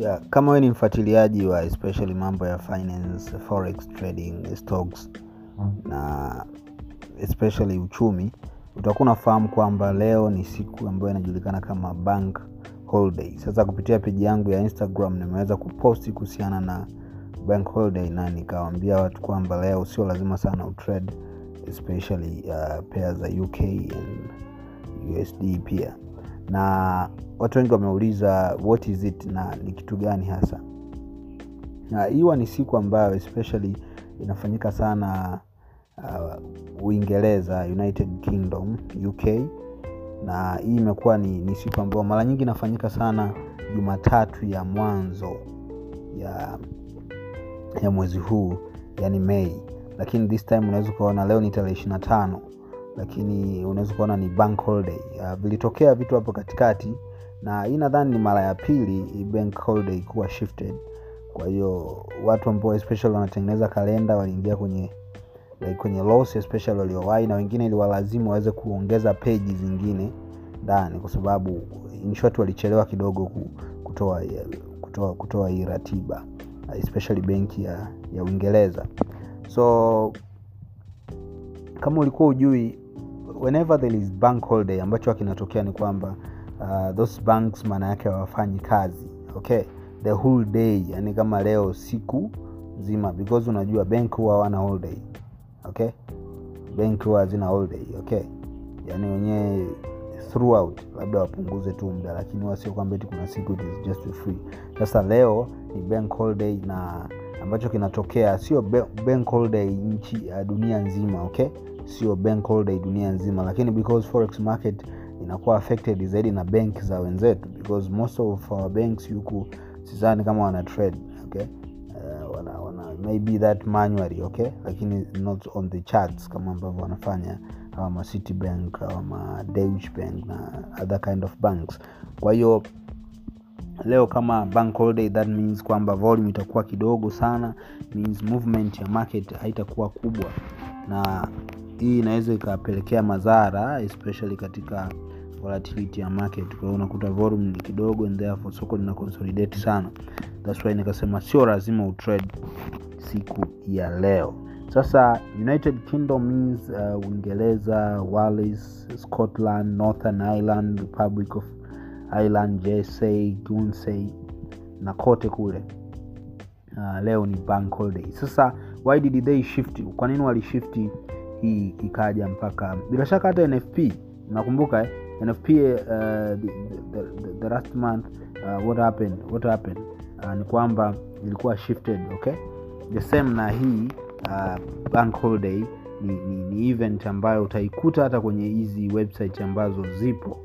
yeah, kama we ni mfuatiliaji wa especially mambo ya finance forex trading stocks na especially uchumi utakuwa unafahamu kwamba leo ni siku ambayo inajulikana kama bank holiday. Sasa kupitia peji yangu ya instagram nimeweza kuposti kuhusiana na bank holiday na nikawaambia watu kwamba leo sio lazima sana utrade especially uh, pair za uk and usd pia na watu wengi wameuliza what is it na ni kitu gani hasa? Na hiwa ni siku ambayo especially inafanyika sana uh, uingereza united kingdom uk na hii imekuwa ni, ni siku ambayo mara nyingi inafanyika sana jumatatu ya mwanzo ya ya mwezi huu yani mei lakini this time unaweza ukaona leo ni tarehe ishiri na tano lakini unaweza kuona ni bank holiday. Uh, vilitokea vitu hapo katikati na hii nadhani ni mara ya pili bank holiday kuwa shifted. Kwa hiyo watu ambao especially wanatengeneza kalenda waliingia kwenye like kwenye loss especially waliowahi na wengine iliwalazimu waweze kuongeza peji zingine ndani kwa sababu inshort walichelewa kidogo kutoa kutoa kutoa hii ratiba especially benki ya, ya uingereza. So kama ulikuwa ujui whenever there is bank holiday ambacho kinatokea ni kwamba uh, those banks maana yake hawafanyi kazi okay? The whole day yani kama leo siku nzima because unajua bank huwa wana holiday okay? Bank huwa hazina holiday okay? Yani wenyewe throughout labda wapunguze tu muda lakini huwa sio kwamba kuna siku it is just free. Sasa leo ni bank holiday na ambacho kinatokea sio bank holiday nchi uh, dunia nzima okay sio bank holiday dunia nzima lakini because forex market inakuwa affected zaidi na bank za wenzetu because most of our banks yuku sizani kama wana trade okay? Uh, wana, wana maybe that manually okay? Lakini not on the charts kama ambavyo wanafanya awa ma city bank awa ma Deutsche bank na other kind of banks. Kwa hiyo leo kama bank holiday that means kwamba volume itakuwa kidogo sana means movement ya market haitakuwa kubwa. Na hii inaweza ikapelekea madhara especially katika volatility ya market. Kwa hiyo unakuta volume ni kidogo and therefore soko lina consolidate sana. That's why nikasema sio lazima utrade siku ya leo. Sasa united kingdom means uh, uingereza wales scotland northern ireland republic of ireland jsa gunsay na kote kule. Uh, leo ni bank holiday. Sasa why did they shift? Kwa nini walishifti hii ikaja mpaka bila shaka hata nfp nakumbuka eh? nfp uh, the, the, the, the last month uh, what happened what happened uh, ni kwamba ilikuwa shifted okay the same na hii uh, bank holiday ni, ni, ni event ambayo utaikuta hata kwenye hizi website ambazo zipo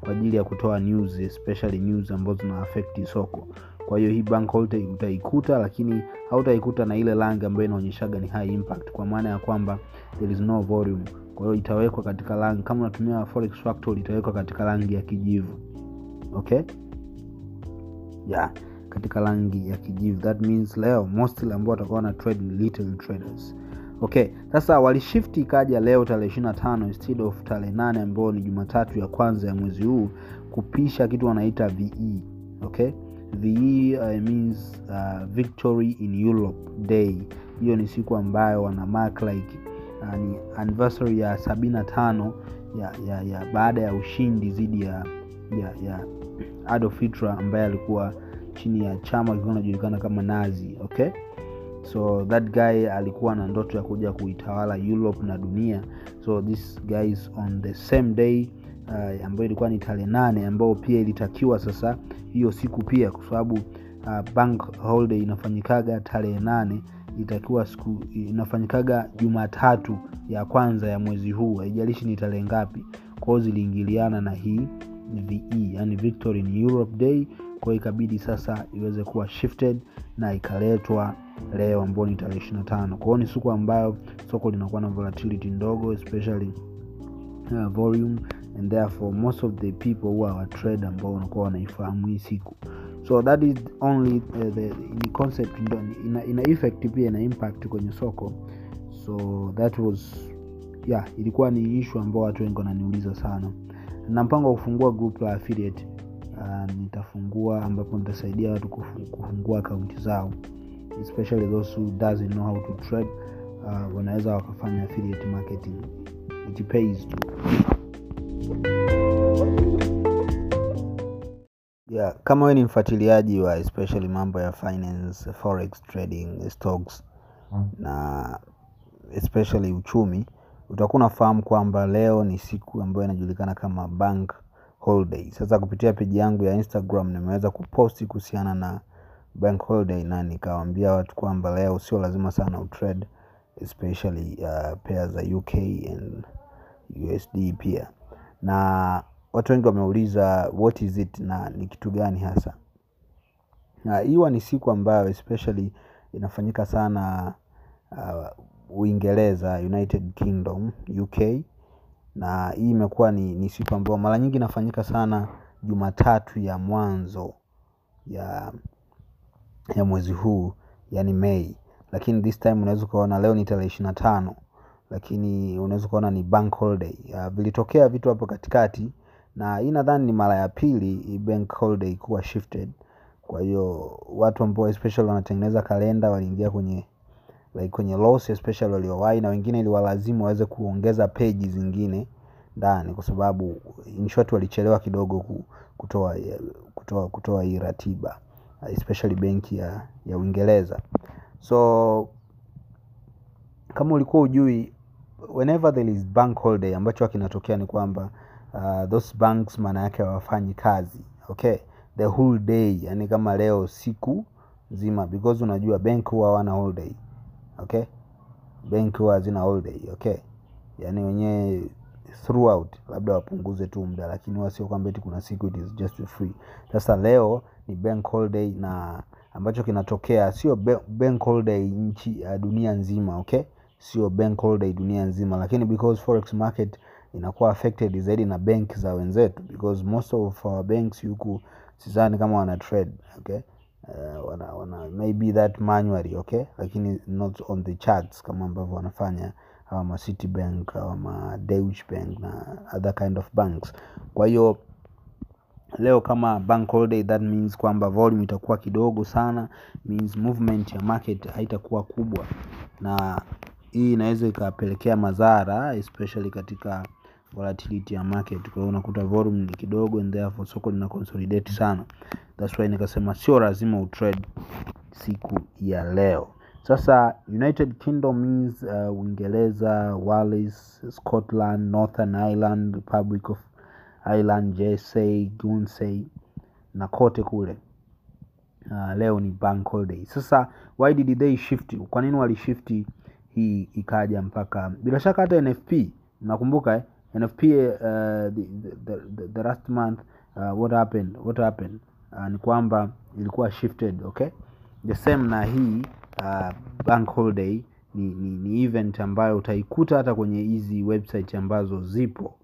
kwa ajili ya kutoa news especially news ambazo zina soko kwa hiyo hii bank utaikuta lakini hautaikuta na ile rangi ambayo inaonyeshaga ni high impact kwa maana ya kwamba there is no volume. Kwa hiyo itawekwa katika rangi kama unatumia forex factory itawekwa katika rangi ya kijivu. Okay? Yeah katika rangi ya kijivu. That means leo mostly ambao watakuwa na trade little traders. Okay sasa walishifti ikaja leo tarehe 25 instead of tarehe 8 ambayo ni jumatatu ya kwanza ya mwezi huu kupisha kitu wanaita ve okay ve uh, means uh, victory in europe day. Hiyo ni siku ambayo wana mark like uh, ni anniversary ya 75 ya, ya, ya baada ya ushindi dhidi ya, ya, ya adolf hitler ambaye alikuwa chini ya chama kilikuwa inajulikana kama nazi okay? So that guy alikuwa na ndoto ya kuja kuitawala europe na dunia. So this guy is on the same day uh, ambayo ilikuwa ni tarehe nane ambayo pia ilitakiwa sasa hiyo siku pia kwa sababu uh, bank holiday inafanyikaga tarehe nane itakiwa siku inafanyikaga jumatatu ya kwanza ya mwezi huu haijalishi ni tarehe ngapi. Kwao ziliingiliana na hii ve yani victory in europe day. Kwao ikabidi sasa iweze kuwa shifted na ikaletwa leo ambao ni tarehe ishiri tano. Kwao ni siku ambayo soko linakuwa na volatility ndogo especially uh, volume and therefore most of the people huwa watrade ambao wanakuwa wanaifahamu hii siku. So that is only uh, the, ni concept ndo, ina, ina effect pia ina impact kwenye soko. So that was yeah ilikuwa ni ishu ambao watu wengi wananiuliza sana. Na mpango wa kufungua group la affiliate uh, nitafungua ambapo nitasaidia watu kufungua akaunti zao. Especially those who doesn't know how to trade uh, wanaweza wakafanya affiliate marketing. It pays tu yeah, kama wewe ni mfuatiliaji wa especially mambo ya finance forex trading stocks na especially uchumi utakuwa unafahamu kwamba leo ni siku ambayo inajulikana kama bank holiday. Sasa kupitia peji yangu ya instagram nimeweza kuposti kuhusiana na bank holiday na nikawaambia watu kwamba leo sio lazima sana utrade especially uh, pair za uk and usd pia na watu wengi wameuliza what is it na ni kitu gani hasa? Na hiwa ni siku ambayo especially inafanyika sana uh, uingereza united kingdom uk na hii imekuwa ni, ni siku ambayo mara nyingi inafanyika sana jumatatu ya mwanzo ya ya mwezi huu yani mei lakini this time unaweza ukaona leo ni tarehe ishiri na tano lakini unaweza ukaona ni bank holiday. Uh, vilitokea vitu hapo katikati na hii nadhani ni mara ya pili bank holiday kuwa shifted. Kwa hiyo watu ambao especially wanatengeneza kalenda waliingia kwenye like kwenye loss especially waliowahi na wengine iliwalazimu waweze kuongeza peji zingine ndani kwa sababu in short walichelewa kidogo kutoa kutoa kutoa hii ratiba especially benki ya ya uingereza. So kama ulikuwa ujui whenever there is bank holiday ambacho kinatokea ni kwamba uh, those banks maana yake hawafanyi kazi okay? The whole day yani kama leo siku nzima because unajua bank huwa hawana holiday okay? Benki huwa hazina holiday okay? Yani wenyewe throughout labda wapunguze tu muda lakini huwa sio kwamba eti kuna siku it is just free. Sasa leo ni bank holiday na ambacho kinatokea sio ba- bank holiday nchi ya dunia nzima okay sio bank holiday dunia nzima lakini because forex market inakuwa affected zaidi na bank za wenzetu because most of our banks huku sidhani kama wana trade okay? Uh, wana, wana maybe that manually okay? Lakini not on the charts kama ambavyo wanafanya hawa ma Citibank hawa ma Deutsche Bank na other kind of banks. Kwa hiyo leo kama bank holiday that means kwamba volume itakuwa kidogo sana means movement ya market haitakuwa kubwa. Na hii inaweza ikapelekea madhara especially katika volatility ya market. Kwa hiyo unakuta volume ni kidogo and therefore soko lina consolidate sana. That's why nikasema sio lazima utrade siku ya leo. Sasa united kingdom means uh, uingereza wales scotland northern ireland republic of ireland JSA, guernsey na kote kule. Uh, leo ni bank holiday. Sasa why did they shift kwa nini walishifti hii ikaja mpaka bila shaka hata nfp nakumbuka eh? nfp uh, the, the, the, the last month uh, what happened what happened uh, ni kwamba ilikuwa shifted okay the same na hii uh, bank holiday ni, ni, ni event ambayo utaikuta hata kwenye hizi website ambazo zipo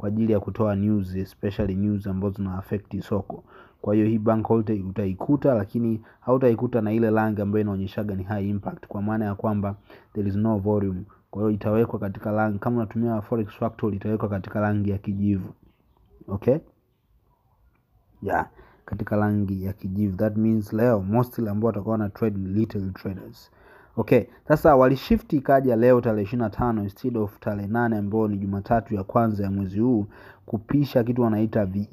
kwa ajili ya kutoa news especially news ambazo zina affect soko. Kwa hiyo hii bank holiday utaikuta lakini hautaikuta na ile rangi ambayo inaonyeshaga ni high impact kwa maana ya kwamba there is no volume. Kwa hiyo itawekwa katika rangi kama unatumia forex factory itawekwa katika rangi ya kijivu. Okay? Yeah katika rangi ya kijivu. That means leo mostly ambao watakuwa na trade ni little traders okay sasa walishifti ikaja leo tarehe ishiri na tano instead of tarehe nane ambayo ni jumatatu ya kwanza ya mwezi huu kupisha kitu wanaita ve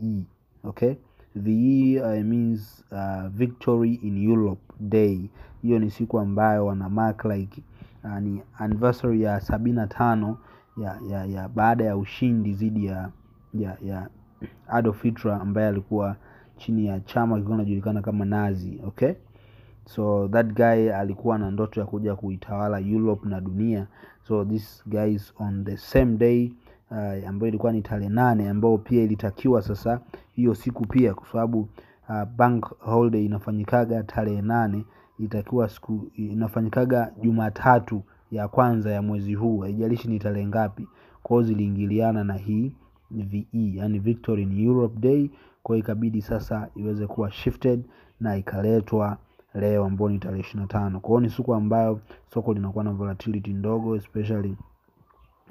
okay? Ve uh, means uh, victory in europe day. Hiyo ni siku ambayo wana mark like uh, ni anniversary ya sabini na tano ya, ya, ya baada ya ushindi dhidi ya ya, ya Adolf Hitler ambaye alikuwa chini ya chama kilikuwa kinajulikana kama Nazi okay so that guy alikuwa na ndoto ya kuja kuitawala Europe na dunia. So this guy is on the same day uh, ambayo ilikuwa ni tarehe nane ambayo pia ilitakiwa sasa hiyo siku pia kwa sababu uh, bank holiday inafanyikaga tarehe nane itakiwa siku inafanyikaga Jumatatu ya kwanza ya mwezi huu. Haijalishi ni tarehe ngapi. Kwao ziliingiliana na hii VE yani Victory in Europe Day. Kwa ikabidi sasa iweze kuwa shifted na ikaletwa leo ambao ni tarehe ishirini na tano. Kwa hiyo ni siku ambayo soko linakuwa na volatility ndogo especially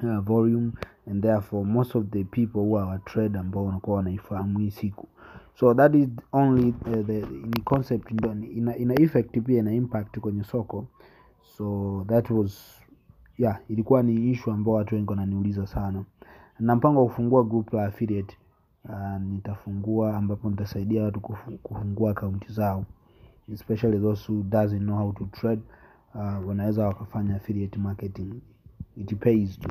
uh, volume and therefore most of the people who are trade ambao wanakuwa wanaifahamu hii siku. So that is only the, the, ni concept ndo ina, ina effect pia ina impact kwenye soko. So that was yeah ilikuwa ni issue ambao watu wengi wananiuliza sana. Na mpango wa kufungua group la affiliate uh, nitafungua ambapo nitasaidia watu kufungua akaunti zao especially those who doesn't know how to trade uh, wanaweza wakafanya affiliate marketing. It pays to